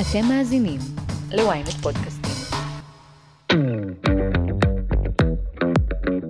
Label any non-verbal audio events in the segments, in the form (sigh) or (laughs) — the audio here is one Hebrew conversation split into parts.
אתם מאזינים ל-ynet פודקאסטים.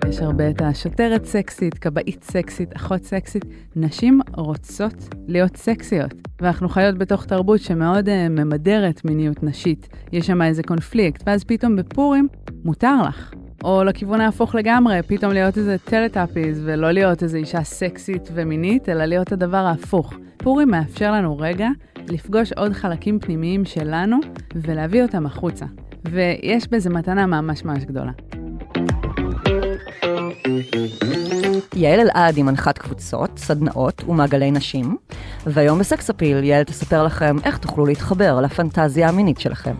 יש הרבה את השוטרת סקסית, כבאית סקסית, אחות סקסית. נשים רוצות להיות סקסיות, ואנחנו חיות בתוך תרבות שמאוד uh, ממדרת מיניות נשית. יש שם איזה קונפליקט, ואז פתאום בפורים מותר לך. או לכיוון ההפוך לגמרי, פתאום להיות איזה טלטאפיז, ולא להיות איזה אישה סקסית ומינית, אלא להיות הדבר ההפוך. פורים מאפשר לנו רגע לפגוש עוד חלקים פנימיים שלנו ולהביא אותם החוצה. ויש בזה מתנה ממש ממש גדולה. יעל אלעד היא מנחת קבוצות, סדנאות ומעגלי נשים, והיום בסקס אפיל יעל תספר לכם איך תוכלו להתחבר לפנטזיה המינית שלכם.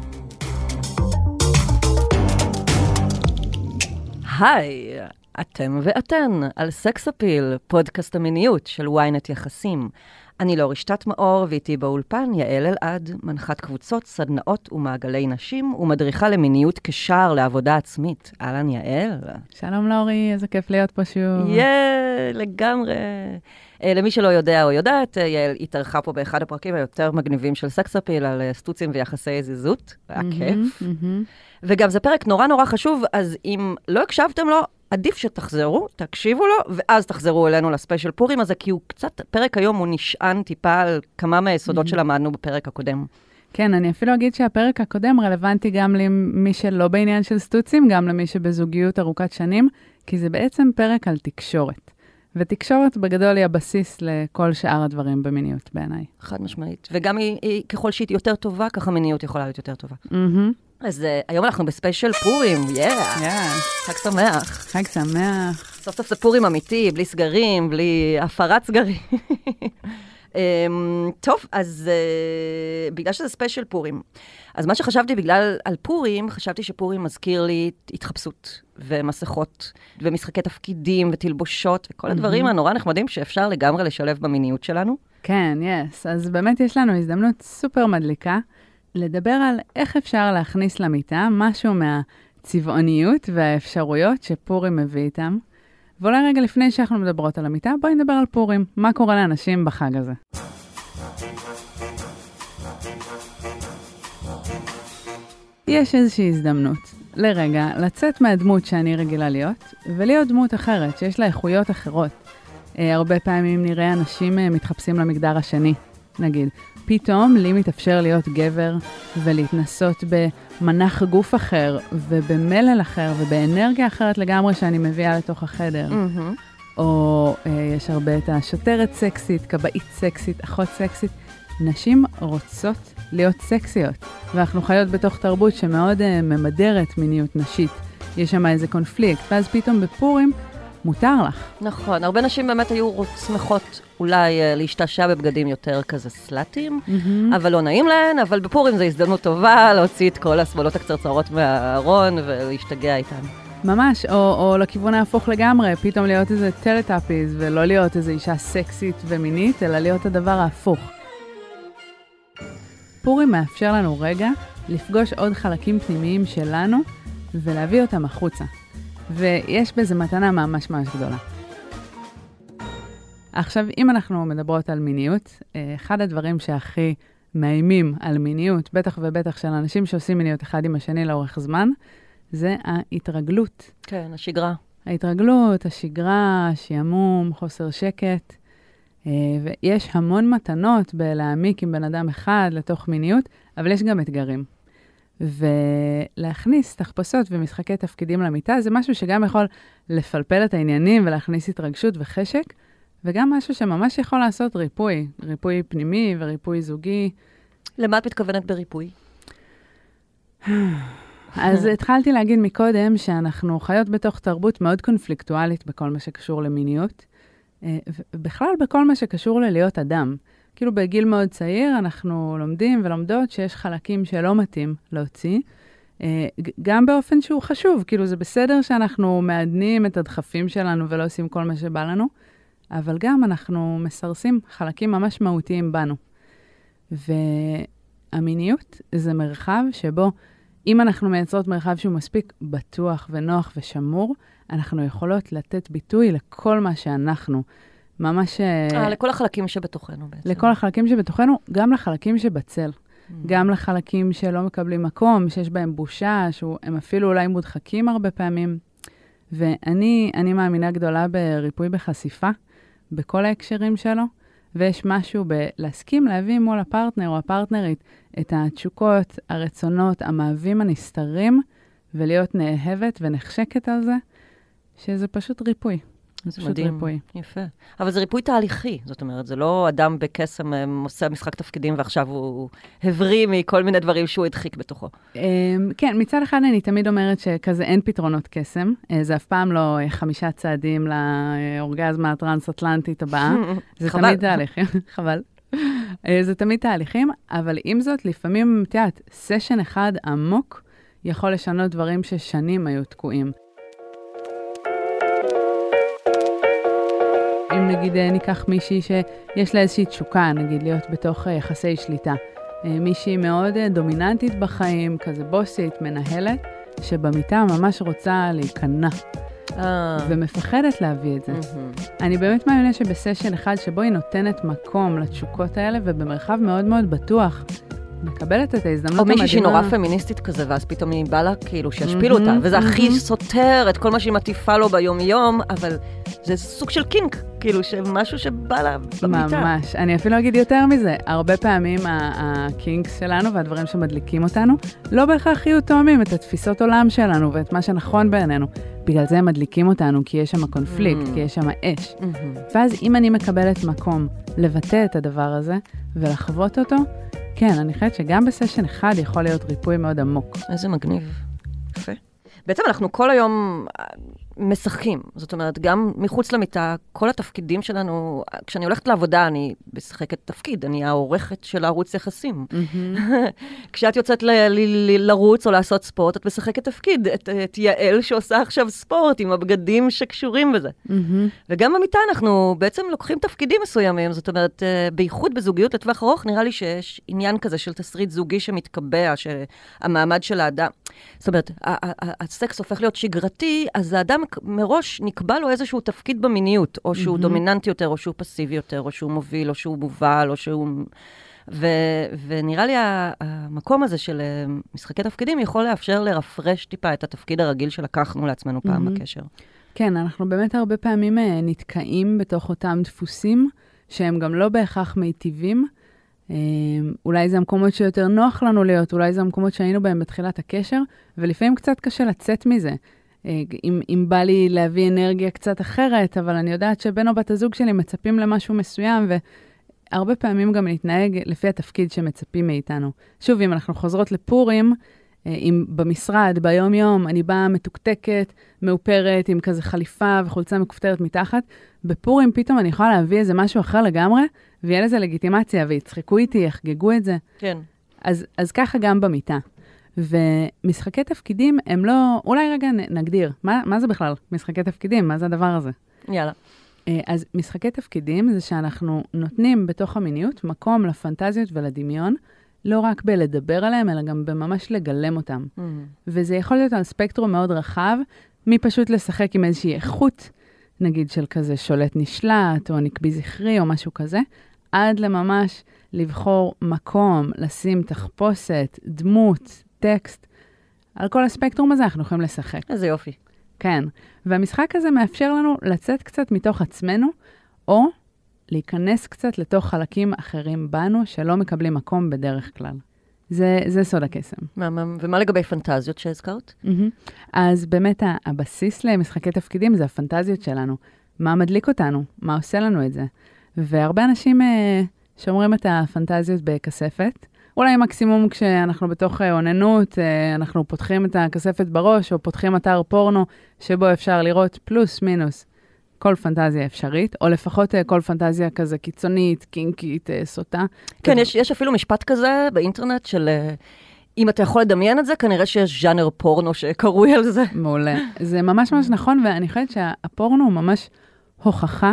היי, אתם ואתן על סקס אפיל, פודקאסט המיניות של ynet יחסים. אני לא רשתת מאור, ואיתי באולפן יעל אלעד, מנחת קבוצות, סדנאות ומעגלי נשים, ומדריכה למיניות כשער לעבודה עצמית. אהלן, יעל. שלום לאורי, איזה כיף להיות פה שוב. יא, לגמרי. Uh, למי שלא יודע או יודעת, uh, יעל התארחה פה באחד הפרקים היותר מגניבים של סקס אפיל על uh, סטוצים ויחסי זיזות. היה כיף. וגם זה פרק נורא נורא חשוב, אז אם לא הקשבתם לו, עדיף שתחזרו, תקשיבו לו, ואז תחזרו אלינו לספיישל פורים הזה, כי הוא קצת, פרק היום הוא נשען טיפה על כמה מהיסודות mm-hmm. שלמדנו בפרק הקודם. כן, אני אפילו אגיד שהפרק הקודם רלוונטי גם למי שלא בעניין של סטוצים, גם למי שבזוגיות ארוכת שנים, כי זה בעצם פרק על תקשורת. ותקשורת בגדול היא הבסיס לכל שאר הדברים במיניות בעיניי. חד משמעית. וגם היא, היא, ככל שהיא יותר טובה, ככה מיניות יכולה להיות יותר טובה. Mm-hmm. אז uh, היום אנחנו בספיישל פורים, יאה. Yeah. חג שמח. חג שמח. סוף סוף זה פורים אמיתי, בלי סגרים, בלי הפרת סגרים. um, טוב, אז uh, בגלל שזה ספיישל פורים, אז מה שחשבתי בגלל על פורים, חשבתי שפורים מזכיר לי התחפשות ומסכות ומשחקי תפקידים ותלבושות וכל הדברים mm-hmm. הנורא נחמדים שאפשר לגמרי לשלב במיניות שלנו. כן, yes. Yes. אז באמת יש לנו הזדמנות סופר מדליקה לדבר על איך אפשר להכניס למיטה משהו מהצבעוניות והאפשרויות שפורים מביא איתם. ואולי רגע לפני שאנחנו מדברות על המיטה, בואי נדבר על פורים. מה קורה לאנשים בחג הזה? יש איזושהי הזדמנות לרגע לצאת מהדמות שאני רגילה להיות, ולהיות דמות אחרת, שיש לה איכויות אחרות. אה, הרבה פעמים נראה אנשים אה, מתחפשים למגדר השני, נגיד. פתאום לי מתאפשר להיות גבר ולהתנסות במנח גוף אחר ובמלל אחר ובאנרגיה אחרת לגמרי שאני מביאה לתוך החדר. Mm-hmm. או אה, יש הרבה את השוטרת סקסית, כבאית סקסית, אחות סקסית. נשים רוצות להיות סקסיות, ואנחנו חיות בתוך תרבות שמאוד אה, ממדרת מיניות נשית. יש שם איזה קונפליקט, ואז פתאום בפורים מותר לך. נכון, הרבה נשים באמת היו שמחות אולי uh, להשתעשע בבגדים יותר כזה סלאטים, mm-hmm. אבל לא נעים להן, אבל בפורים זו הזדמנות טובה להוציא את כל השמאלות הקצרצרות מהארון ולהשתגע איתן. ממש, או, או לכיוון ההפוך לגמרי, פתאום להיות איזה טלטאפיז, ולא להיות איזה אישה סקסית ומינית, אלא להיות הדבר ההפוך. פורים מאפשר לנו רגע לפגוש עוד חלקים פנימיים שלנו ולהביא אותם החוצה. ויש בזה מתנה ממש ממש גדולה. עכשיו, אם אנחנו מדברות על מיניות, אה, אחד הדברים שהכי מאיימים על מיניות, בטח ובטח של אנשים שעושים מיניות אחד עם השני לאורך זמן, זה ההתרגלות. כן, השגרה. ההתרגלות, השגרה, השעמום, חוסר שקט. אה, ויש המון מתנות בלהעמיק עם בן אדם אחד לתוך מיניות, אבל יש גם אתגרים. ולהכניס תחפושות ומשחקי תפקידים למיטה זה משהו שגם יכול לפלפל את העניינים ולהכניס התרגשות וחשק, וגם משהו שממש יכול לעשות ריפוי, ריפוי פנימי וריפוי זוגי. למה את מתכוונת בריפוי? אז התחלתי להגיד מקודם שאנחנו חיות בתוך תרבות מאוד קונפליקטואלית בכל מה שקשור למיניות, אה, ובכלל בכל מה שקשור ללהיות אדם. כאילו בגיל מאוד צעיר אנחנו לומדים ולומדות שיש חלקים שלא מתאים להוציא, אה, גם באופן שהוא חשוב, כאילו זה בסדר שאנחנו מעדנים את הדחפים שלנו ולא עושים כל מה שבא לנו, אבל גם אנחנו מסרסים חלקים ממש מהותיים בנו. והמיניות זה מרחב שבו אם אנחנו מייצרות מרחב שהוא מספיק בטוח ונוח ושמור, אנחנו יכולות לתת ביטוי לכל מה שאנחנו. ממש... אה, לכל החלקים שבתוכנו בעצם. לכל החלקים שבתוכנו, גם לחלקים שבצל. גם לחלקים שלא מקבלים מקום, שיש בהם בושה, שהם אפילו אולי מודחקים הרבה פעמים. ואני אני מאמינה גדולה בריפוי בחשיפה, בכל ההקשרים שלו, ויש משהו בלהסכים להביא מול הפרטנר או הפרטנרית את התשוקות, הרצונות, המאווים הנסתרים, ולהיות נאהבת ונחשקת על זה, שזה פשוט ריפוי. זה פשוט מדהים. ריפוי. יפה. אבל זה ריפוי תהליכי, זאת אומרת, זה לא אדם בקסם אה, עושה משחק תפקידים ועכשיו הוא הבריא מכל מיני דברים שהוא הדחיק בתוכו. אמ, כן, מצד אחד אני תמיד אומרת שכזה אין פתרונות קסם. אה, זה אף פעם לא אה, חמישה צעדים לאורגזמה הטרנס-אטלנטית הבאה. (laughs) זה. תמיד תהליכים, (laughs) חבל. זה תמיד תהליכים, אבל עם זאת, לפעמים, את יודעת, סשן אחד עמוק יכול לשנות דברים ששנים היו תקועים. אם נגיד אה, ניקח מישהי שיש לה איזושהי תשוקה, נגיד להיות בתוך אה, יחסי שליטה. אה, מישהי מאוד דומיננטית בחיים, כזה בוסית, מנהלת, שבמיטה ממש רוצה להיכנע, ומפחדת להביא את זה. אני באמת מאמינה שבסשן אחד שבו היא נותנת מקום לתשוקות האלה, ובמרחב מאוד מאוד בטוח, מקבלת את ההזדמנות או המדהימה. מישהי שהיא נורא פמיניסטית כזה, ואז פתאום היא באה לה כאילו שישפילו אותה, וזה הכי. סותר את כל מה שהיא מטיפה לו ביום-יום, אבל זה סוג של קינק, כאילו, שמשהו שבא לה במיטה. ממש. אני אפילו אגיד יותר מזה, הרבה פעמים הקינקס שלנו והדברים שמדליקים אותנו, לא בהכרח יהיו תואמים את התפיסות עולם שלנו ואת מה שנכון בעינינו. בגלל זה הם מדליקים אותנו, כי יש שם קונפליקט, Mm. כי יש שם אש. מהמם. ואז אם אני מקבלת מקום לבטא את הדבר הזה ולחוות אותו, כן, אני חושבת שגם בסשן אחד יכול להיות ריפוי מאוד עמוק. איזה מגניב. יפה. בעצם אנחנו כל היום משחקים. זאת אומרת, גם מחוץ למיטה, כל התפקידים שלנו, כשאני הולכת לעבודה, אני משחקת תפקיד, אני העורכת של הערוץ יחסים. (laughs) כשאת יוצאת לרוץ או לעשות ספורט, את משחקת תפקיד. את, את יעל שעושה עכשיו ספורט עם הבגדים שקשורים בזה. מהמם. וגם במיטה אנחנו בעצם לוקחים תפקידים מסוימים, זאת אומרת, אה, בייחוד בזוגיות לטווח ארוך, נראה לי שיש עניין כזה של תסריט זוגי שמתקבע, שהמעמד של האדם, זאת אומרת, הסקס הופך להיות שגרתי, אז האדם מראש נקבע לו איזשהו תפקיד במיניות, או שהוא מהמם. דומיננטי יותר, או שהוא פסיבי יותר, או שהוא מוביל, או שהוא מובל, או שהוא... ו, ונראה לי המקום הזה של אה, משחקי תפקידים יכול לאפשר לרפרש טיפה את התפקיד הרגיל שלקחנו לעצמנו פעם מהמם. בקשר. כן, אנחנו באמת הרבה פעמים אה, נתקעים בתוך אותם דפוסים, שהם גם לא בהכרח מיטיבים. אה, אולי זה המקומות שיותר נוח לנו להיות, אולי זה המקומות שהיינו בהם בתחילת הקשר, ולפעמים קצת קשה לצאת מזה. אה, אם, אם בא לי להביא אנרגיה קצת אחרת, אבל אני יודעת שבן או בת הזוג שלי מצפים למשהו מסוים, והרבה פעמים גם נתנהג לפי התפקיד שמצפים מאיתנו. שוב, אם אנחנו חוזרות לפורים, אה, אם במשרד, ביום-יום, אני באה מתוקתקת, מאופרת, עם כזה חליפה וחולצה מכופתרת מתחת, בפורים פתאום אני יכולה להביא איזה משהו אחר לגמרי, ויהיה לזה לגיטימציה, ויצחקו איתי, יחגגו את זה. כן. אז, אז ככה גם במיטה. ומשחקי תפקידים הם לא, אולי רגע נגדיר, מה, מה זה בכלל משחקי תפקידים? מה זה הדבר הזה? יאללה. אה, אז משחקי תפקידים זה שאנחנו נותנים בתוך המיניות מקום לפנטזיות ולדמיון, לא רק בלדבר עליהם, אלא גם בממש לגלם אותם. וזה יכול להיות על ספקטרום מאוד רחב, מפשוט לשחק עם איזושהי איכות, נגיד של כזה שולט נשלט, או נקבי זכרי, או משהו כזה, עד לממש לבחור מקום, לשים תחפושת, דמות, טקסט. על כל הספקטרום הזה אנחנו יכולים לשחק. איזה יופי. כן. והמשחק הזה מאפשר לנו לצאת קצת מתוך עצמנו, או להיכנס קצת לתוך חלקים אחרים בנו שלא מקבלים מקום בדרך כלל. זה, זה סוד הקסם. מהמם. ומה לגבי פנטזיות שהזכרת? מהמם. אז באמת הבסיס למשחקי תפקידים זה הפנטזיות שלנו. מה מדליק אותנו? מה עושה לנו את זה? והרבה אנשים אה, שומרים את הפנטזיות בכספת. אולי מקסימום כשאנחנו בתוך אה, אוננות, אה, אנחנו פותחים את הכספת בראש, או פותחים אתר פורנו, שבו אפשר לראות פלוס מינוס כל פנטזיה אפשרית, או לפחות אה, כל פנטזיה כזה קיצונית, קינקית, סוטה. כן, כזה- יש, יש אפילו משפט כזה באינטרנט של אם אתה יכול לדמיין את זה, כנראה שיש ז'אנר פורנו שקרוי על זה. מעולה. זה ממש ממש נכון, ואני חושבת שהפורנו הוא ממש הוכחה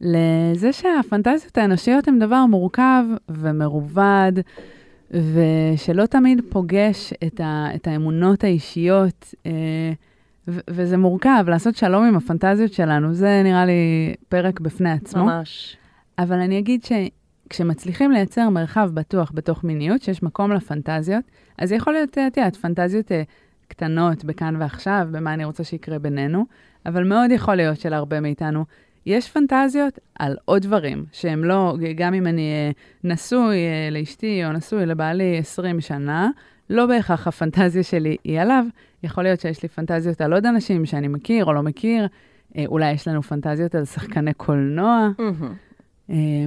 לזה שהפנטזיות האנושיות הן דבר מורכב ומרובד, ושלא תמיד פוגש את, ה, את האמונות האישיות, אה, ו- וזה מורכב, לעשות שלום עם הפנטזיות שלנו, זה נראה לי פרק בפני עצמו. ממש. אבל אני אגיד כשמצליחים לייצר מרחב בטוח בתוך מיניות, שיש מקום לפנטזיות, אז יכול להיות, את יודעת, פנטזיות אה, קטנות בכאן ועכשיו, במה אני רוצה שיקרה בינינו, אבל מאוד יכול להיות שלהרבה מאיתנו יש פנטזיות על עוד דברים, שהם לא, גם אם אני אה, נשוי אה, לאשתי או נשוי לבעלי 20 שנה, לא בהכרח הפנטזיה שלי היא עליו, יכול להיות שיש לי פנטזיות על עוד אנשים שאני מכיר או לא מכיר, אה, אולי יש לנו פנטזיות על שחקני קולנוע.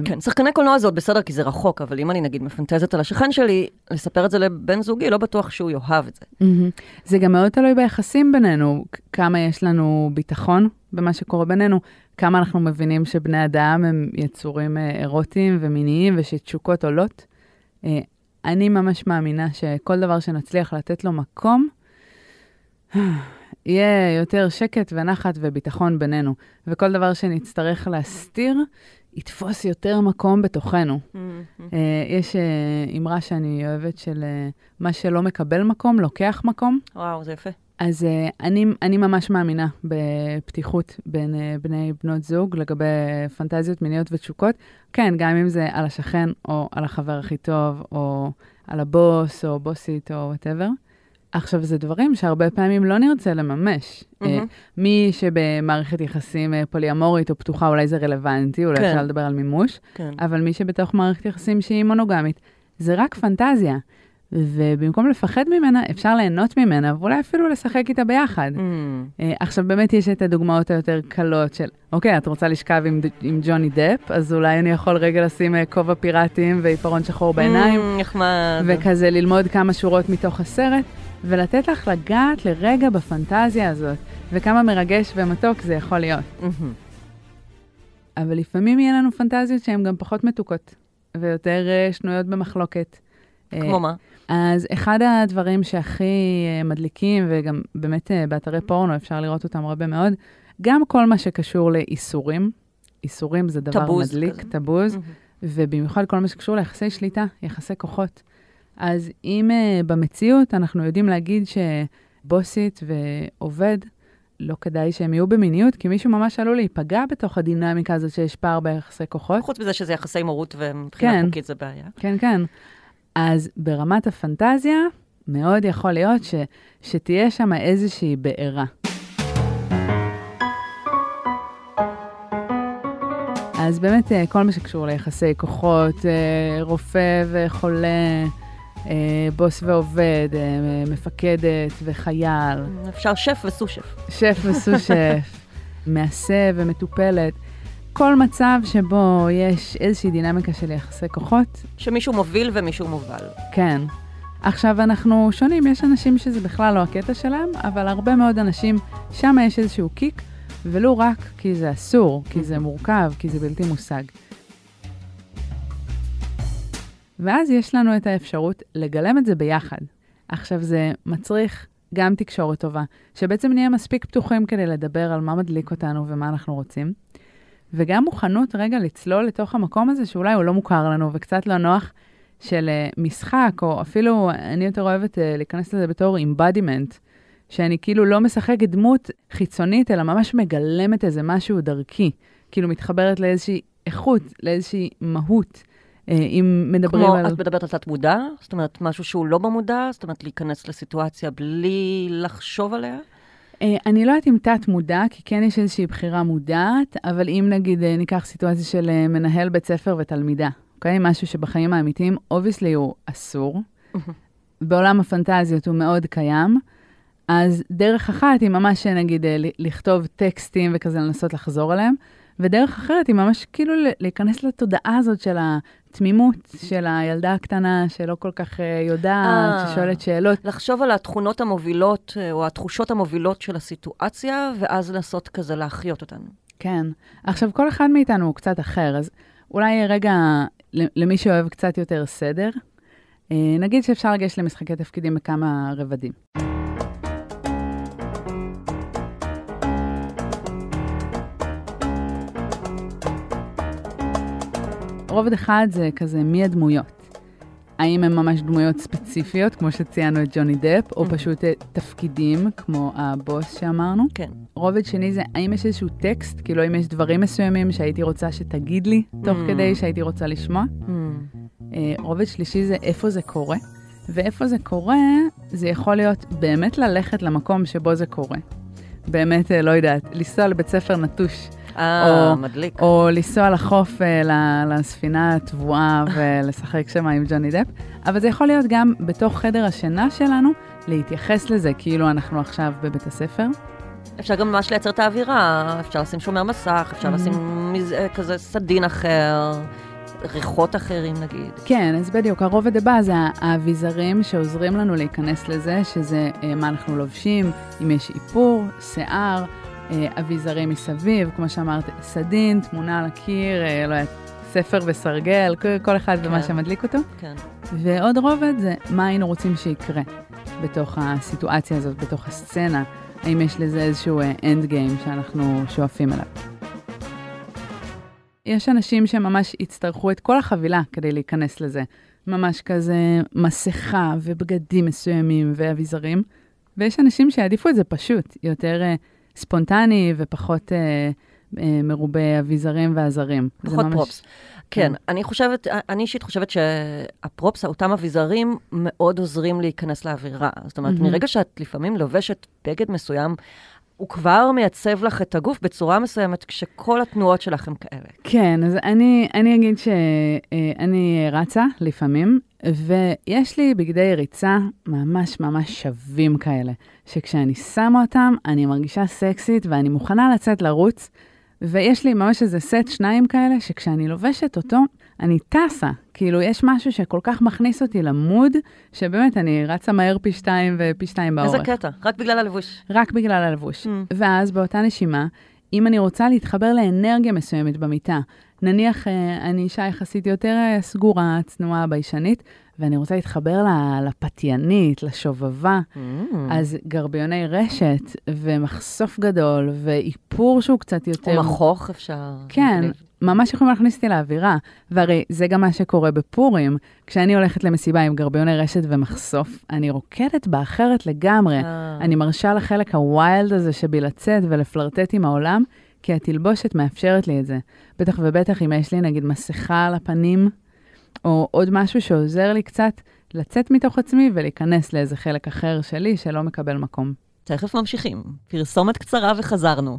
כן, שחקני קולנוע זה עוד בסדר כי זה רחוק, אבל אם אני נגיד מפנטזת על השכן שלי, לספר את זה לבן זוגי, לא בטוח שהוא יאהב את זה. זה גם מאוד תלוי ביחסים בינינו, כמה יש לנו ביטחון במה שקורה בינינו, כמה אנחנו מבינים שבני אדם הם יצורים אה, אירוטיים ומיניים ושתשוקות עולות. אה, אני ממש מאמינה שכל דבר שנצליח לתת לו מקום, (sighs) יהיה יותר שקט ונחת וביטחון בינינו. וכל דבר שנצטרך להסתיר, יתפוס יותר מקום בתוכנו. Mm-hmm. יש אמרה שאני אוהבת של מה שלא מקבל מקום, לוקח מקום. וואו, זה יפה. אז uh, אני, אני ממש מאמינה בפתיחות בין uh, בני בנות זוג לגבי פנטזיות מיניות ותשוקות. כן, גם אם זה על השכן, או על החבר הכי טוב, או על הבוס, או בוסית, או whatever. עכשיו, זה דברים שהרבה פעמים לא נרצה לממש. Mm-hmm. Uh, מי שבמערכת יחסים uh, פוליאמורית או פתוחה, אולי זה רלוונטי, אולי כן. אפשר לדבר על מימוש, כן. אבל מי שבתוך מערכת יחסים שהיא מונוגמית, זה רק פנטזיה. ובמקום לפחד ממנה, אפשר ליהנות ממנה, ואולי אפילו לשחק איתה ביחד. Mm. Uh, עכשיו, באמת יש את הדוגמאות היותר קלות של, אוקיי, את רוצה לשכב עם, עם ג'וני דפ, אז אולי אני יכול רגע לשים uh, כובע פיראטים ועיפרון שחור בעיניים. Mm, נחמד. וכזה ללמוד כמה שורות מתוך הסרט, ולתת לך לגעת לרגע בפנטזיה הזאת, וכמה מרגש ומתוק זה יכול להיות. Mm-hmm. אבל לפעמים יהיה לנו פנטזיות שהן גם פחות מתוקות, ויותר uh, שנויות במחלוקת. כמו מה? אז אחד הדברים שהכי אה, מדליקים, וגם באמת אה, באתרי פורנו אפשר לראות אותם הרבה מאוד, גם כל מה שקשור לאיסורים, איסורים זה דבר טבוז מדליק, כזה. טבוז, mm-hmm. ובמיוחד כל מה שקשור ליחסי שליטה, יחסי כוחות. אז אם uh, במציאות אנחנו יודעים להגיד שבוסית ועובד, לא כדאי שהם יהיו במיניות, כי מישהו ממש עלול להיפגע בתוך הדינמיקה הזאת שיש פער ביחסי כוחות. חוץ מזה שזה יחסי מרות ומבחינה כן, חוקית זה בעיה. כן, כן. אז ברמת הפנטזיה, מאוד יכול להיות ש, שתהיה שם איזושהי בעירה. אז באמת אה, כל מה שקשור ליחסי כוחות, אה, רופא וחולה, אה, בוס ועובד, מפקדת וחייל. אפשר שף וסו-שף. שף וסו-שף, (laughs) מעשה ומטופלת. כל מצב שבו יש איזושהי דינמיקה של יחסי כוחות. שמישהו מוביל ומישהו מובל. כן. עכשיו, אנחנו שונים, יש אנשים שזה בכלל לא הקטע שלהם, אבל הרבה מאוד אנשים, שם יש איזשהו קיק, ולו רק כי זה אסור, כי זה מורכב, כי זה בלתי מושג. ואז יש לנו את האפשרות לגלם את זה ביחד. עכשיו, זה מצריך גם תקשורת טובה, שבעצם נהיה מספיק פתוחים כדי לדבר על מה מדליק אותנו ומה אנחנו רוצים. וגם מוכנות רגע לצלול לתוך המקום הזה שאולי הוא לא מוכר לנו וקצת לא נוח של uh, משחק, או אפילו, אני יותר אוהבת uh, להיכנס לזה בתור אימבדימנט, שאני כאילו לא משחקת דמות חיצונית, אלא ממש מגלמת איזה משהו דרכי, כאילו מתחברת לאיזושהי איכות, לאיזושהי מהות. uh, אם מדברים כמו, על... כמו, את מדברת על תת-מודע? זאת אומרת, משהו שהוא לא במודע? זאת אומרת, להיכנס לסיטואציה בלי לחשוב עליה? אה, אני לא יודעת אם תת-מודע, כי כן יש איזושהי בחירה מודעת, אבל אם נגיד אה, ניקח סיטואציה של אה, מנהל בית ספר ותלמידה, אוקיי? משהו שבחיים האמיתיים, obviously הוא אסור. בעולם הפנטזיות הוא מאוד קיים. אז דרך אחת היא ממש, נגיד, לכתוב טקסטים וכזה לנסות לחזור עליהם, ודרך אחרת היא ממש כאילו להיכנס לתודעה הזאת של התמימות של הילדה הקטנה שלא כל כך אה, יודעת, אה. ששואלת שאלות. לחשוב על התכונות המובילות, אה, או התחושות המובילות של הסיטואציה, ואז לנסות כזה להחיות אותן. כן. עכשיו, כל אחד מאיתנו הוא קצת אחר, אז אולי רגע, למי שאוהב קצת יותר סדר, נגיד שאפשר לגשת למשחקי תפקידים בכמה רבדים. רובד אחד זה כזה מי הדמויות. האם הם ממש דמויות ספציפיות, כמו שציינו את ג'וני דפ, או Mhm. פשוט אה, תפקידים, כמו הבוס שאמרנו. כן. רובד שני זה, האם יש איזשהו טקסט, כאילו האם יש דברים מסוימים שהייתי רוצה שתגיד לי, תוך Mm. כדי שהייתי רוצה לשמוע. Hmm. אה, רובד שלישי זה איפה זה קורה, ואיפה זה קורה, זה יכול להיות באמת ללכת למקום שבו זה קורה. באמת, אה, לא יודעת, לנסוע לבית ספר נטוש, או- מדליק. או לנסוע לחוף אה, לספינה הטבועה ולשחק שם עם ג'וני דפ, אבל זה יכול להיות גם בתוך חדר השינה שלנו, להתייחס לזה כאילו אנחנו עכשיו בבית הספר. אפשר גם ממש לייצר את האווירה, אפשר לשים שומר מסך, אפשר. לשים מז- אה, כזה סדין אחר, ריחות אחרים נגיד. כן, אז בדיוק, הרובד הבא זה האביזרים שעוזרים לנו להיכנס לזה, שזה אה, מה אנחנו לובשים, אם יש איפור, שיער, אה, אביזרים מסביב, כמו שאמרת, סדין, תמונה על הקיר, אה, לא יודעת, ספר וסרגל, כל- אחד ומה כן. שמדליק אותו. כן. ועוד רובד זה מה היינו רוצים שיקרה בתוך הסיטואציה הזאת, בתוך הסצנה. האם יש לזה איזשהו אנד גיים שאנחנו שואפים אליו. יש אנשים שממש יצטרכו את כל החבילה כדי להיכנס לזה. ממש כזה מסכה ובגדים מסוימים ואביזרים, ויש אנשים שיעדיפו את זה פשוט, יותר אה, ספונטני ופחות אה, אה, מרובה אביזרים ועזרים. פחות ממש- פרופס. כן, אני חושבת, אני אישית חושבת שהפרופס, אותם אביזרים, מאוד עוזרים להיכנס לאווירה. זאת אומרת, מהמם. מרגע שאת לפעמים לובשת בגד מסוים, הוא כבר מייצב לך את הגוף בצורה מסוימת, כשכל התנועות שלך הן כאלה. כן, אז אני, אני אגיד שאני רצה לפעמים, ויש לי בגדי ריצה ממש ממש שווים כאלה, שכשאני שמה אותם, אני מרגישה סקסית ואני מוכנה לצאת לרוץ, ויש לי ממש איזה סט שניים כאלה, שכשאני לובשת אותו, אני טסה. כאילו, יש משהו שכל כך מכניס אותי למוד, שבאמת, אני רצה מהר פי שתיים ופי שתיים באורך. איזה קטע, רק בגלל הלבוש. רק בגלל הלבוש. Mm. ואז באותה נשימה, אם אני רוצה להתחבר לאנרגיה מסוימת במיטה, נניח אה, אני אישה יחסית יותר אה, סגורה, צנועה, ביישנית, ואני רוצה להתחבר לפתיינית, לשובבה, Mm. אז גרביוני רשת ומחשוף גדול ואיפור שהוא קצת יותר... או מכוך אפשר. כן, מגניב. ממש יכולים להכניס אותי לאווירה. והרי זה גם מה שקורה בפורים. כשאני הולכת למסיבה עם גרביוני רשת ומחשוף, אני רוקדת באחרת לגמרי. אה. אני מרשה לחלק הווילד הזה שבי לצאת ולפלרטט עם העולם, כי התלבושת מאפשרת לי את זה. בטח ובטח אם יש לי נגיד מסכה על הפנים, או עוד משהו שעוזר לי קצת לצאת מתוך עצמי ולהיכנס לאיזה חלק אחר שלי שלא מקבל מקום. תכף ממשיכים. פרסומת קצרה וחזרנו.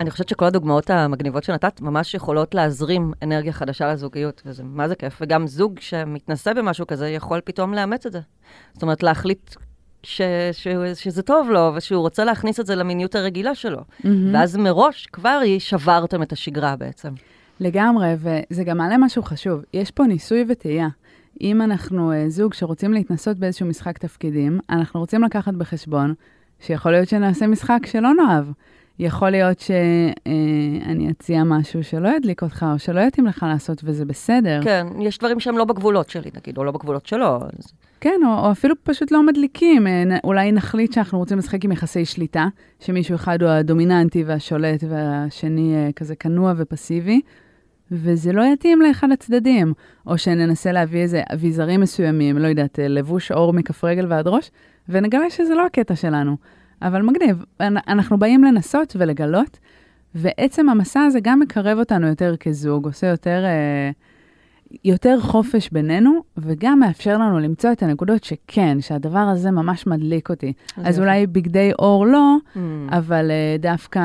אני חושבת שכל הדוגמאות המגניבות שנתת ממש יכולות להזרים אנרגיה חדשה לזוגיות, וזה מה זה כיף. וגם זוג שמתנסה במשהו כזה יכול פתאום לאמץ את זה. זאת אומרת, להחליט ש, ש, שזה טוב לו, ושהוא רוצה להכניס את זה למיניות הרגילה שלו. ואז מראש כבר שברתם את השגרה בעצם. לגמרי, וזה גם מעלה משהו חשוב. יש פה ניסוי וטעייה. אם אנחנו uh, זוג שרוצים להתנסות באיזשהו משחק תפקידים, אנחנו רוצים לקחת בחשבון שיכול להיות שנעשה משחק שלא נאהב. יכול להיות שאני אציע משהו שלא ידליק אותך, או שלא יתאים לך לעשות, וזה בסדר. כן, יש דברים שהם לא בגבולות שלי, נגיד, או לא בגבולות שלו. אז... כן, או, או אפילו פשוט לא מדליקים. אה, אולי נחליט שאנחנו רוצים לשחק עם יחסי שליטה, שמישהו אחד הוא הדומיננטי והשולט, והשני אה, כזה כנוע ופסיבי, וזה לא יתאים לאחד הצדדים. או שננסה להביא איזה אביזרים מסוימים, לא יודעת, אה, לבוש עור מכף רגל ועד ראש, ונגלה שזה לא הקטע שלנו. אבל מגניב, אנ- אנחנו באים לנסות ולגלות, ועצם המסע הזה גם מקרב אותנו יותר כזוג, עושה יותר... אה, יותר חופש בינינו, וגם מאפשר לנו למצוא את הנקודות שכן, שהדבר הזה ממש מדליק אותי. אז, אז אולי בגדי אור לא, mm. אבל uh, דווקא,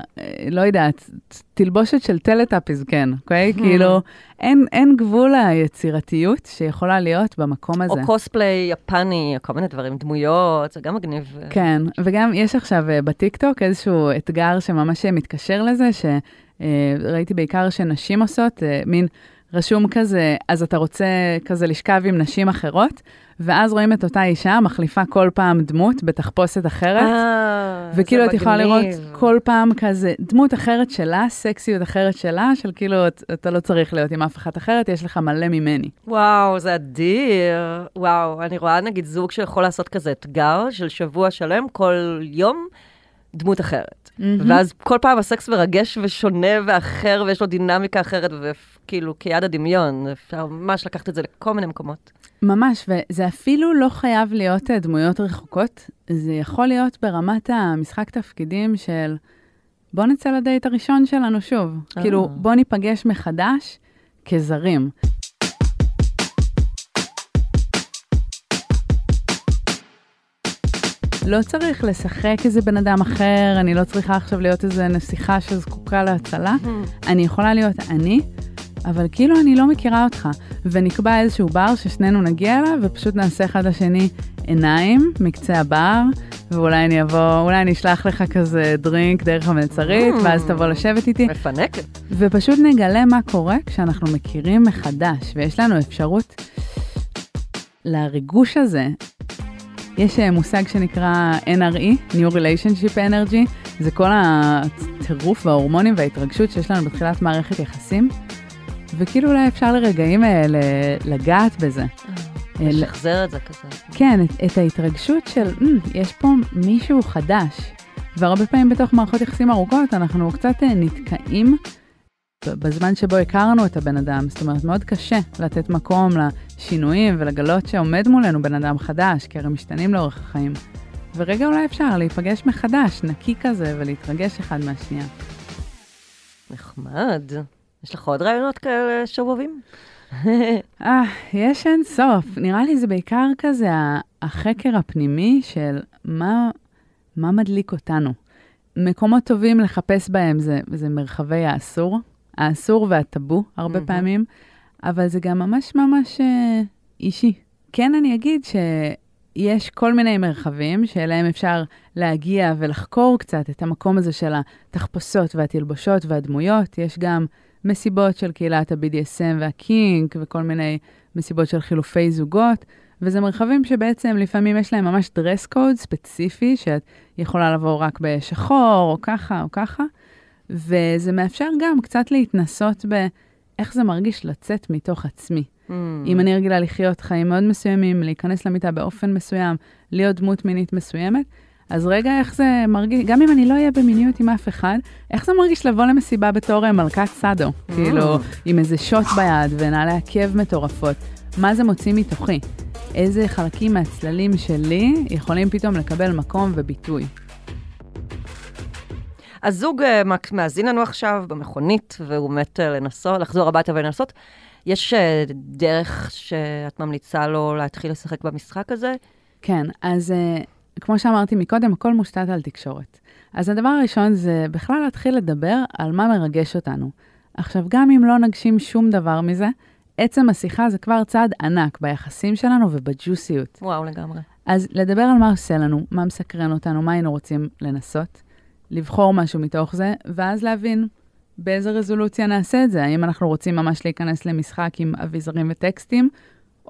uh, לא יודעת, תלבושת של טלטאפיז כן, אוקיי? Mm. כאילו, אין, אין גבול ליצירתיות שיכולה להיות במקום הזה. או קוספליי יפני, כל מיני דברים, דמויות, זה גם מגניב. כן, וגם יש עכשיו uh, בטיקטוק איזשהו אתגר שממש מתקשר לזה, שראיתי uh, בעיקר שנשים עושות, uh, מין... רשום כזה, אז אתה רוצה כזה לשכב עם נשים אחרות, ואז רואים את אותה אישה מחליפה כל פעם דמות בתחפושת אחרת, אה, וכאילו את יכולה לראות כל פעם כזה דמות אחרת שלה, סקסיות אחרת שלה, של כאילו אתה לא צריך להיות עם אף אחת אחרת, יש לך מלא ממני. וואו, זה אדיר. וואו, אני רואה נגיד זוג שיכול לעשות כזה אתגר של שבוע שלם, כל יום. דמות אחרת. Mm-hmm. ואז כל פעם הסקס מרגש ושונה ואחר, ויש לו דינמיקה אחרת, וכאילו כיד הדמיון, אפשר ממש לקחת את זה לכל מיני מקומות. ממש, וזה אפילו לא חייב להיות אה, דמויות רחוקות, זה יכול להיות ברמת המשחק תפקידים של בוא נצא לדייט הראשון שלנו שוב. Oh. כאילו, בוא ניפגש מחדש כזרים. לא צריך לשחק איזה בן אדם אחר, אני לא צריכה עכשיו להיות איזה נסיכה שזקוקה להצלה. Mm-hmm. אני יכולה להיות אני, אבל כאילו אני לא מכירה אותך. ונקבע איזשהו בר ששנינו נגיע אליו, ופשוט נעשה אחד לשני עיניים מקצה הבר, ואולי אני אבוא, אולי אני אשלח לך כזה דרינק דרך המלצרית, mm. ואז תבוא לשבת איתי. מפנקת. ופשוט נגלה מה קורה כשאנחנו מכירים מחדש, ויש לנו אפשרות לריגוש הזה יש אה, מושג שנקרא NRE, New Relationship Energy, זה כל הטירוף וההורמונים וההתרגשות שיש לנו בתחילת מערכת יחסים, וכאילו אולי אפשר לרגעים האלה לגעת בזה. אה, לשחזר את זה כזה. כן, את, את ההתרגשות של, mm, יש פה מישהו חדש. והרבה פעמים בתוך מערכות יחסים ארוכות אנחנו קצת אה, נתקעים בזמן שבו הכרנו את הבן אדם. זאת אומרת, מאוד קשה לתת מקום לשינויים ולגלות שעומד מולנו בן אדם חדש, כי הרי משתנים לאורך החיים. ורגע אולי אפשר להיפגש מחדש, נקי כזה, ולהתרגש אחד מהשנייה. נחמד. יש לך עוד רעיונות כאלה שובבים? (laughs) אה, יש אין סוף. נראה לי זה בעיקר כזה החקר הפנימי של מה, מה מדליק אותנו. מקומות טובים לחפש בהם זה, זה מרחבי האסור, האסור והטאבו הרבה mm-hmm. פעמים, אבל זה גם ממש ממש אה, אישי. כן, אני אגיד שיש כל מיני מרחבים שאליהם אפשר להגיע ולחקור קצת את המקום הזה של התחפושות והתלבושות והדמויות. יש גם מסיבות של קהילת ה-BDSM והקינק וכל מיני מסיבות של חילופי זוגות. וזה מרחבים שבעצם לפעמים יש להם ממש דרס קוד ספציפי, שאת יכולה לבוא רק בשחור, או ככה, או ככה, וזה מאפשר גם קצת להתנסות באיך זה מרגיש לצאת מתוך עצמי. Mm. אם אני רגילה לחיות חיים מאוד מסוימים, להיכנס למיטה באופן מסוים, להיות דמות מינית מסוימת, אז רגע, איך זה מרגיש, גם אם אני לא אהיה במיניות עם אף אחד, איך זה מרגיש לבוא למסיבה בתור אה, מלכת סאדו? Mm. כאילו, עם איזה שוט ביד ונעלי עקב מטורפות. מה זה מוציא מתוכי? איזה חלקים מהצללים שלי יכולים פתאום לקבל מקום וביטוי? הזוג uh, מאזין לנו עכשיו במכונית, והוא מת uh, לנסות, לחזור הביתה ולנסות. יש uh, דרך שאת ממליצה לו להתחיל לשחק במשחק הזה? כן, אז כמו שאמרתי מקודם, הכל מושתת על תקשורת. אז הדבר הראשון זה בכלל להתחיל לדבר על מה מרגש אותנו. עכשיו, גם אם לא נגשים שום דבר מזה, עצם השיחה זה כבר צעד ענק ביחסים שלנו ובג'וסיות. וואו, לגמרי. אז לדבר על מה עושה לנו, מה מסקרן אותנו, מה היינו רוצים לנסות. לבחור משהו מתוך זה, ואז להבין באיזה רזולוציה נעשה את זה. האם אנחנו רוצים ממש להיכנס למשחק עם אביזרים וטקסטים,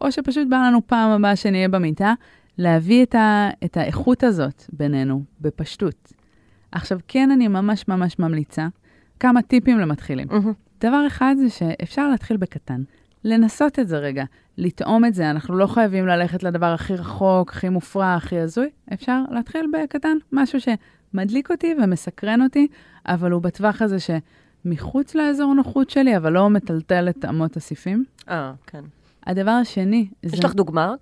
או שפשוט בא לנו פעם הבאה שנהיה במיטה, להביא את, ה, את האיכות הזאת בינינו, בפשטות. עכשיו, כן, אני ממש ממש ממליצה כמה טיפים למתחילים. Mm-hmm. דבר אחד זה שאפשר להתחיל בקטן. לנסות את זה רגע, לטעום את זה. אנחנו לא חייבים ללכת לדבר הכי רחוק, הכי מופרע, הכי הזוי. אפשר להתחיל בקטן, משהו מדליק אותי ומסקרן אותי, אבל הוא בטווח הזה שמחוץ לאזור נוחות שלי, אבל לא מטלטל את אמות הסיפים. אה, כן. הדבר השני... יש זה... לך דוגמה?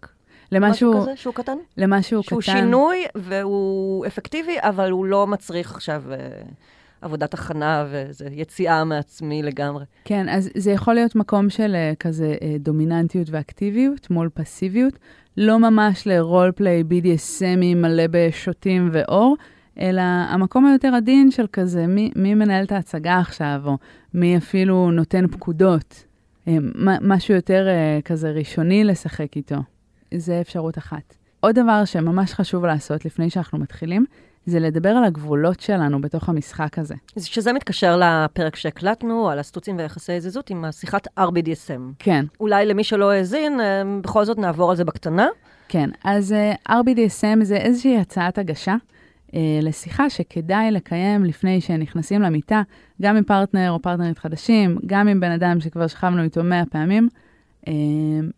למשהו... משהו כזה שהוא קטן? למשהו שהוא קטן. שהוא שינוי והוא אפקטיבי, אבל הוא לא מצריך עכשיו... אה, עבודת הכנה ואיזו יציאה מעצמי לגמרי. כן, אז זה יכול להיות מקום של אה, כזה אה, דומיננטיות ואקטיביות מול פסיביות, לא ממש לרול פליי BDSMי מלא בשוטים ואור, אלא המקום היותר עדין של כזה, מי, מי מנהל את ההצגה עכשיו, או מי אפילו נותן פקודות. אה, משהו יותר כזה ראשוני לשחק איתו. זה אפשרות אחת. עוד דבר שממש חשוב לעשות לפני שאנחנו מתחילים, זה לדבר על הגבולות שלנו בתוך המשחק הזה. שזה מתקשר לפרק שהקלטנו, על הסטוצים ויחסי זיזות עם השיחת RBDSM. כן. אולי למי שלא האזין, אה, בכל זאת נעבור על זה בקטנה. כן, אז uh, אה, RBDSM זה איזושהי הצעת הגשה לשיחה שכדאי לקיים לפני שנכנסים למיטה, גם עם פרטנר או פרטנרית חדשים, גם עם בן אדם שכבר שכבנו איתו מאה פעמים. Uh,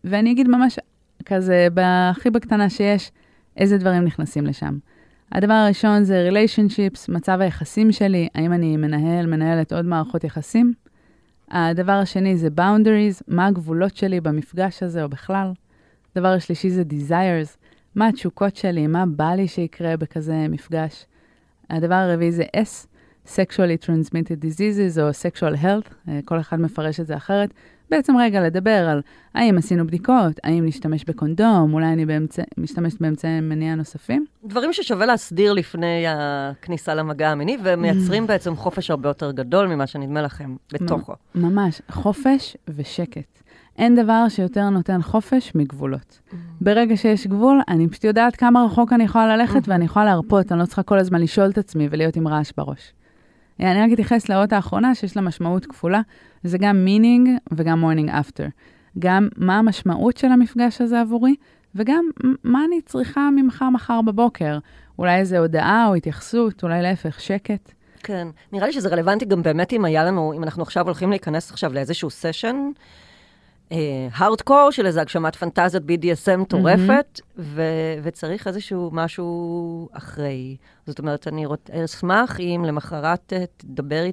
ואני אגיד ממש כזה, הכי בקטנה שיש, איזה דברים נכנסים לשם. הדבר הראשון זה relationships, מצב היחסים שלי, האם אני מנהל, מנהלת עוד מערכות יחסים. הדבר השני זה boundaries, מה הגבולות שלי במפגש הזה או בכלל. הדבר השלישי זה desires, מה התשוקות שלי, מה בא לי שיקרה בכזה מפגש. הדבר הרביעי זה S, sexually transmitted diseases או sexual health, אה, כל אחד מפרש את זה אחרת. בעצם רגע לדבר על האם עשינו בדיקות, האם נשתמש בקונדום, אולי אני באמצע, משתמשת באמצעי מניעה נוספים. דברים ששווה להסדיר לפני הכניסה למגע המיני, ומייצרים mm. בעצם חופש הרבה יותר גדול ממה שנדמה לכם בתוכו. ממש, חופש ושקט. אין דבר שיותר נותן חופש מגבולות. Mm. ברגע שיש גבול, אני פשוט יודעת כמה רחוק אני יכולה ללכת mm. ואני יכולה להרפות, אני לא צריכה כל הזמן לשאול את עצמי ולהיות עם רעש בראש. אני רק אתייחס לאות האחרונה שיש לה משמעות כפולה, זה גם meaning וגם morning after. גם מה המשמעות של המפגש הזה עבורי, וגם מה אני צריכה ממך מחר בבוקר. אולי איזו הודעה או התייחסות, אולי להפך, שקט. כן, נראה לי שזה רלוונטי גם באמת אם היה לנו, אם אנחנו עכשיו הולכים להיכנס עכשיו לאיזשהו סשן, הארדקור אה, של איזו הגשמת פנטזיות BDSM מטורפת, mm-hmm. ו- וצריך איזשהו משהו אחרי. זאת אומרת, אני רוצ... אשמח אם למחרת אה, תדבר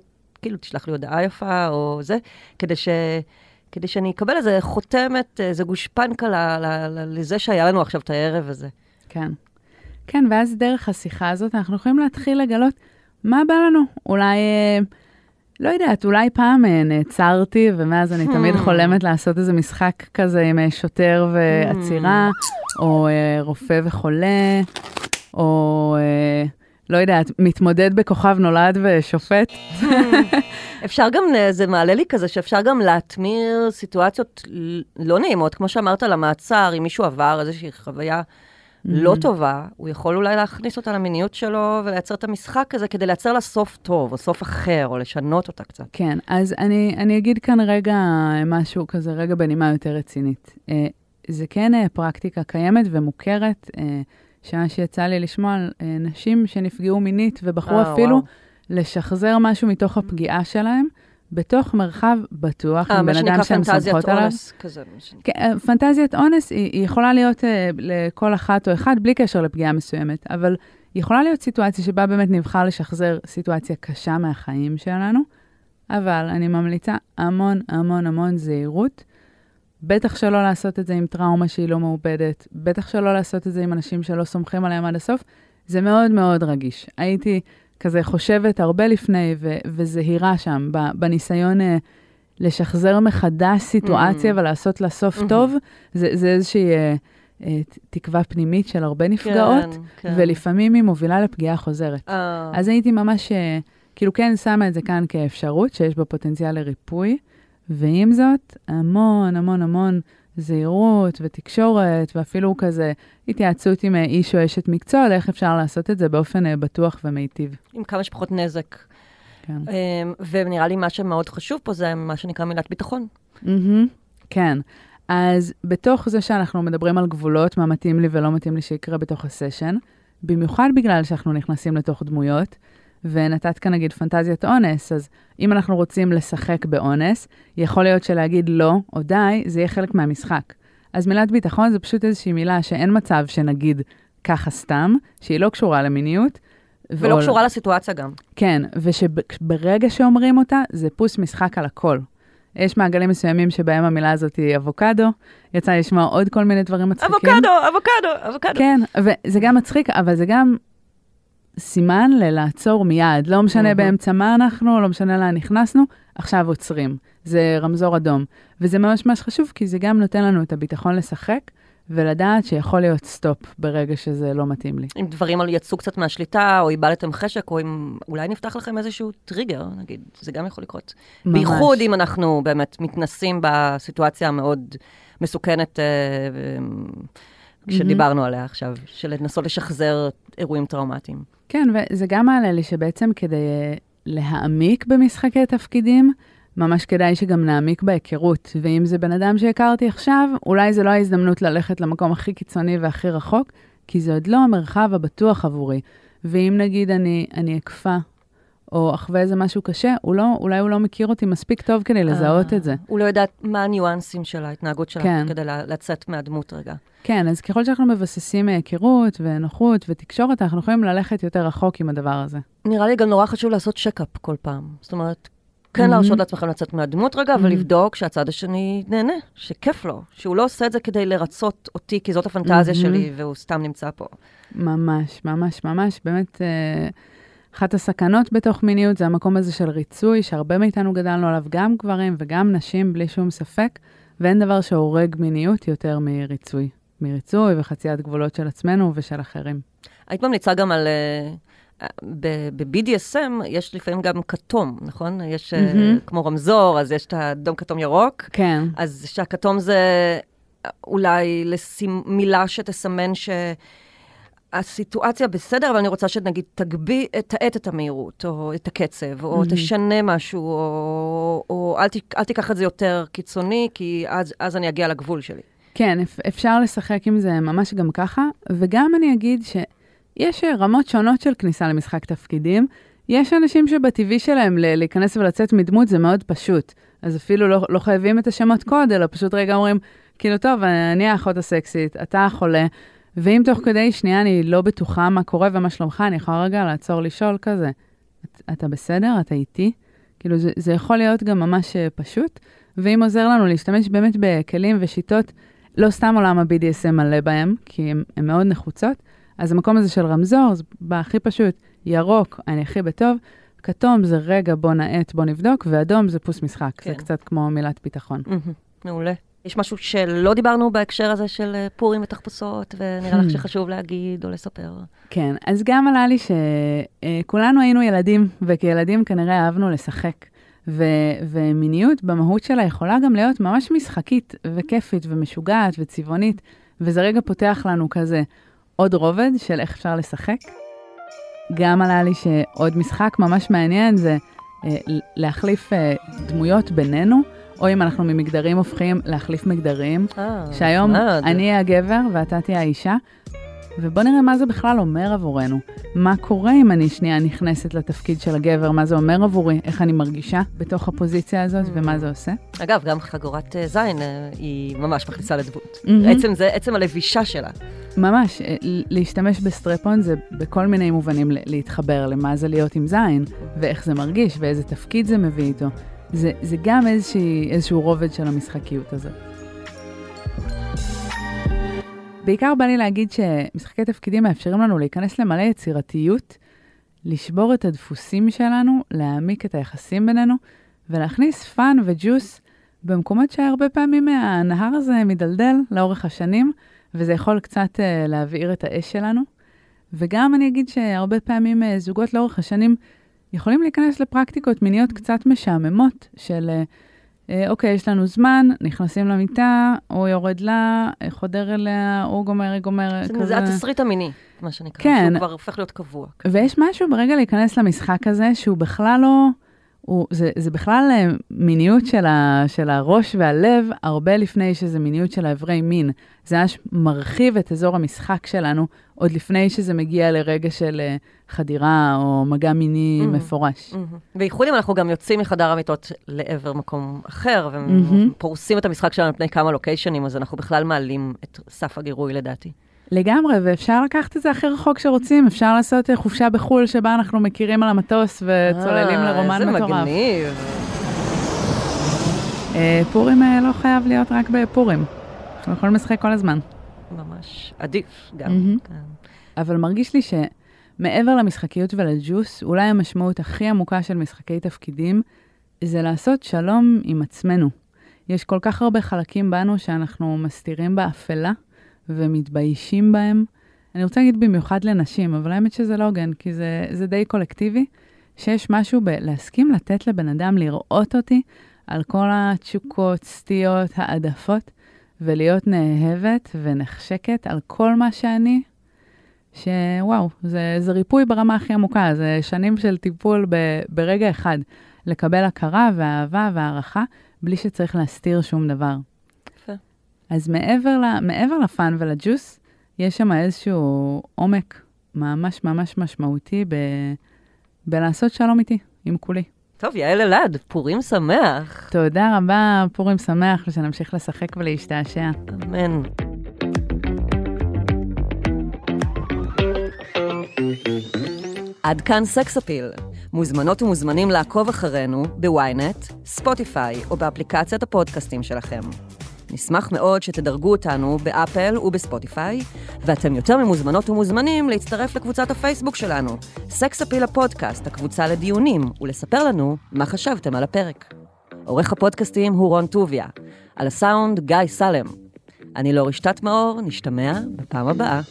כאילו, תשלח לי הודעה יפה או זה, כדי ש... כדי שאני אקבל איזה חותמת, איזה גושפנקה ל- ל- ל- לזה שהיה לנו עכשיו את הערב הזה. כן. כן, ואז דרך השיחה הזאת אנחנו יכולים להתחיל לגלות מה בא לנו. אולי... אה, לא יודעת, אולי פעם אה, נעצרתי, ומאז אני תמיד hmm. חולמת לעשות איזה משחק כזה עם אה, שוטר ועצירה, hmm. או אה, רופא וחולה, או לא יודעת, מתמודד בכוכב נולד ושופט. Hmm. אפשר גם, זה מעלה לי כזה, שאפשר גם להטמיר סיטואציות לא נעימות, כמו שאמרת, למעצר, אם מישהו עבר איזושהי חוויה לא mm-hmm. טובה, הוא יכול אולי להכניס אותה למיניות שלו ולייצר את המשחק הזה כדי לייצר לה סוף טוב, או סוף אחר, או לשנות אותה קצת. כן, אז אני, אני אגיד כאן רגע משהו כזה, רגע בנימה יותר רצינית. אה, זה כן אה, פרקטיקה קיימת ומוכרת, אה, שמה שיצא לי לשמוע על נשים שנפגעו מינית ובחרו אפילו וואו. לשחזר משהו מתוך הפגיעה שלהם. בתוך מרחב בטוח, עם בן אדם שהן סומכות עליו. כזה, כן, אה, פנטזיית אונס היא, היא יכולה להיות uh, לכל אחת או אחד, בלי קשר לפגיעה מסוימת, אבל יכולה להיות סיטואציה שבה באמת נבחר לשחזר סיטואציה קשה מהחיים שלנו, אבל אני ממליצה המון המון המון זהירות. בטח שלא לעשות את זה עם טראומה שהיא לא מעובדת, בטח שלא לעשות את זה עם אנשים שלא סומכים עליהם עד הסוף. זה מאוד מאוד רגיש. הייתי כזה חושבת הרבה לפני ו- וזהירה שם, בניסיון uh, לשחזר מחדש סיטואציה mm-hmm. ולעשות לה סוף mm-hmm. טוב, זה, זה איזושהי uh, uh, תקווה פנימית של הרבה נפגעות, כן, כן. ולפעמים היא מובילה לפגיעה חוזרת. Oh. אז הייתי ממש, uh, כאילו כן שמה את זה כאן כאפשרות שיש בה פוטנציאל לריפוי, ועם זאת, המון המון המון זהירות ותקשורת, ואפילו כזה התייעצות עם אה, איש או אשת מקצוע, לאיך אפשר לעשות את זה באופן אה, בטוח ומיטיב. עם כמה שפחות נזק. כן. אמ, ונראה לי מה שמאוד חשוב פה זה מה שנקרא מילת ביטחון. Mm-hmm, כן. אז בתוך זה שאנחנו מדברים על גבולות, מה מתאים לי ולא מתאים לי שיקרה בתוך הסשן, במיוחד בגלל שאנחנו נכנסים לתוך דמויות, ונתת כאן נגיד פנטזיית אונס, אז אם אנחנו רוצים לשחק באונס, יכול להיות שלהגיד לא או די, זה יהיה חלק מהמשחק. אז מילת ביטחון זה פשוט איזושהי מילה שאין מצב שנגיד ככה סתם, שהיא לא קשורה למיניות. ולא ועול... קשורה לסיטואציה גם. כן, ושברגע שאומרים אותה, זה פוס משחק על הכל. יש מעגלים מסוימים שבהם המילה הזאת היא אבוקדו, יצא לשמוע עוד כל מיני דברים מצחיקים. אבוקדו, אבוקדו, אבוקדו. כן, וזה גם מצחיק, אבל זה גם סימן ללעצור מיד. לא משנה. באמצע מה אנחנו, לא משנה לאן נכנסנו, עכשיו עוצרים. זה רמזור אדום. וזה ממש ממש חשוב, כי זה גם נותן לנו את הביטחון לשחק, ולדעת שיכול להיות סטופ ברגע שזה לא מתאים לי. אם דברים יצאו קצת מהשליטה, או איבדתם חשק, או אם אולי נפתח לכם איזשהו טריגר, נגיד, זה גם יכול לקרות. ממש. בייחוד אם אנחנו באמת מתנסים בסיטואציה המאוד מסוכנת אה, שדיברנו עליה עכשיו, של לנסות לשחזר אירועים טראומטיים. כן, וזה גם מעלה לי שבעצם כדי אה, להעמיק במשחקי תפקידים, ממש כדאי שגם נעמיק בהיכרות. ואם זה בן אדם שהכרתי עכשיו, אולי זו לא ההזדמנות ללכת למקום הכי קיצוני והכי רחוק, כי זה עוד לא המרחב הבטוח עבורי. ואם נגיד אני, אני אקפא, או אחווה איזה משהו קשה, הוא לא, אולי הוא לא מכיר אותי מספיק טוב כדי לזהות אה, את זה. הוא לא יודע מה הניואנסים של ההתנהגות שלך, כן. כדי לצאת מהדמות רגע. כן, אז ככל שאנחנו מבססים היכרות ונוחות ותקשורת, אנחנו יכולים ללכת יותר רחוק עם הדבר הזה. נראה לי גם נורא חשוב לעשות צ'קאפ כל פעם. זאת אומרת, כן Mhm. להרשות לעצמכם לצאת מהדמות רגע, Mhm. ולבדוק שהצד השני נהנה, שכיף לו, שהוא לא עושה את זה כדי לרצות אותי, כי זאת הפנטזיה Mhm. שלי, והוא סתם נמצא פה. ממש, ממש, ממש. באמת, אה, אחת הסכנות בתוך מיניות זה המקום הזה של ריצוי, שהרבה מאיתנו גדלנו עליו, גם גברים וגם נשים, בלי שום ספק, ואין דבר שהורג מיניות יותר מריצוי. מריצוי וחציית גבולות של עצמנו ושל אחרים. היית ממליצה גם על... אה, ב-BDSM יש לפעמים גם כתום, נכון? יש אה, מהמם. כמו רמזור, אז יש את האדום, כתום, ירוק. כן, אז שהכתום זה אולי לשים, מילה שתסמן שהסיטואציה בסדר, אבל אני רוצה שנגיד תגבי, תאט את המהירות, או את הקצב, או מהמם. תשנה משהו, או, או אל, ת, אל תיקח את זה יותר קיצוני, כי אז, אז אני אגיע לגבול שלי. כן, אפ- אפשר לשחק עם זה ממש גם ככה, וגם אני אגיד שיש רמות שונות של כניסה למשחק תפקידים. יש אנשים שבטבעי שלהם להיכנס ולצאת מדמות זה מאוד פשוט. אז אפילו לא, לא חייבים את השמות קוד, אלא פשוט רגע אומרים, כאילו, טוב, אני האחות הסקסית, אתה החולה, ואם תוך כדי שנייה אני לא בטוחה מה קורה ומה שלומך, אני יכולה רגע לעצור לשאול כזה, "את- אתה בסדר? אתה איתי? כאילו, זה, זה יכול להיות גם ממש אה, פשוט, ואם עוזר לנו להשתמש באמת בכלים ושיטות, לא סתם עולם ה-BDSM מלא בהם, כי הן מאוד נחוצות, אז המקום הזה של רמזור, זה בא הכי פשוט, ירוק, אני הכי בטוב, כתום זה רגע, בוא נאט, בוא נבדוק, ואדום זה פוס משחק, כן. זה קצת כמו מילת ביטחון. מהמם, מעולה. יש משהו שלא דיברנו בהקשר הזה של אה, פורים ותחפושות, ונראה לך Hmm. שחשוב להגיד או לספר. כן, אז גם עלה לי שכולנו היינו ילדים, וכילדים כנראה אהבנו לשחק. ו- ומיניות במהות שלה יכולה גם להיות ממש משחקית וכיפית ומשוגעת וצבעונית, וזה רגע פותח לנו כזה עוד רובד של איך אפשר לשחק. גם עלה לי שעוד משחק ממש מעניין זה אה, להחליף אה, דמויות בינינו, או אם אנחנו ממגדרים הופכים להחליף מגדרים. אה, שהיום. אני אהיה הגבר ואתה תהיה האישה, ובוא נראה מה זה בכלל אומר עבורנו. מה קורה אם אני שנייה נכנסת לתפקיד של הגבר, מה זה אומר עבורי, איך אני מרגישה בתוך הפוזיציה הזאת ומה זה עושה. אגב, גם חגורת אה, זין אה, היא ממש מכניסה לדמות. מהמם. עצם זה, עצם הלבישה שלה. ממש, להשתמש בסטרפון זה בכל מיני מובנים להתחבר למה זה להיות עם זין, ואיך זה מרגיש, ואיזה תפקיד זה מביא איתו. זה, זה גם איזושהי, איזשהו רובד של המשחקיות הזאת. בעיקר בא לי להגיד שמשחקי תפקידים מאפשרים לנו להיכנס למלא יצירתיות, לשבור את הדפוסים שלנו, להעמיק את היחסים בינינו, ולהכניס fun ו juice במקומות שהרבה פעמים הנהר הזה מדלדל לאורך השנים, וזה יכול קצת uh, להבעיר את האש שלנו. וגם אני אגיד שהרבה פעמים uh, זוגות לאורך השנים יכולים להיכנס לפרקטיקות מיניות קצת משעממות, של uh, אוקיי, יש לנו זמן, נכנסים למיטה, הוא יורד לה, חודר אליה, הוא גומר, היא גומרת, זה, זה התסריט המיני, מה שנקרא, כן. שהוא כבר הופך להיות קבוע. ויש משהו ברגע להיכנס למשחק הזה שהוא בכלל לא, הוא, זה, זה בכלל אה, מיניות של, ה, של הראש והלב, הרבה לפני שזה מיניות של האיברי מין. זה ממש מרחיב את אזור המשחק שלנו, עוד לפני שזה מגיע לרגע של אה, חדירה או מגע מיני Mm. מפורש. מהמם. בייחוד אם אנחנו גם יוצאים מחדר המיטות לעבר מקום אחר. ופורסים את המשחק שלנו על פני כמה לוקיישנים, אז אנחנו בכלל מעלים את סף הגירוי לדעתי. לגמרי, ואפשר לקחת את זה הכי רחוק שרוצים, אפשר לעשות אה, חופשה בחו"ל שבה אנחנו מכירים על המטוס וצוללים אה, לרומן איזה מטורף. מגניב. אה, פורים לא חייב להיות רק בפורים. אנחנו יכולים לשחק כל הזמן. ממש עדיף גם. מהמם. כן. אבל מרגיש לי מעבר למשחקיות ולג'וס, אולי המשמעות הכי עמוקה של משחקי תפקידים זה לעשות שלום עם עצמנו. יש כל כך הרבה חלקים בנו שאנחנו מסתירים באפלה ומתביישים בהם. אני רוצה להגיד במיוחד לנשים, אבל האמת שזה לא הוגן, כי זה, זה די קולקטיבי, שיש משהו בלהסכים לתת לבן אדם לראות אותי על כל התשוקות, סטיות, העדפות, ולהיות נאהבת ונחשקת על כל מה שאני, שוואו, זה, זה ריפוי ברמה הכי עמוקה, זה שנים של טיפול ב, ברגע אחד, לקבל הכרה ואהבה והערכה, בלי שצריך להסתיר שום דבר. אז מעבר, ל, מעבר לפאן ולג'וס, יש שם איזשהו עומק ממש ממש משמעותי ב, בלעשות שלום איתי, עם כולי. טוב, יעל אלעד, פורים שמח. תודה רבה, פורים שמח, ושנמשיך לשחק ולהשתעשע. אמן. עד כאן סקס אפיל. מוזמנות ומוזמנים לעקוב אחרינו בוויינט, ספוטיפיי או באפליקציית הפודקאסטים שלכם. נשמח מאוד שתדרגו אותנו באפל ובספוטיפיי, ואתם יותר ממוזמנות ומוזמנים להצטרף לקבוצת הפייסבוק שלנו, סקס אפיל הפודקאסט, הקבוצה לדיונים, ולספר לנו מה חשבתם על הפרק. עורך הפודקאסטים הוא רון טוביה, על הסאונד גיא סלם. אני לאור רשתת מאור, נשתמע בפעם הבאה.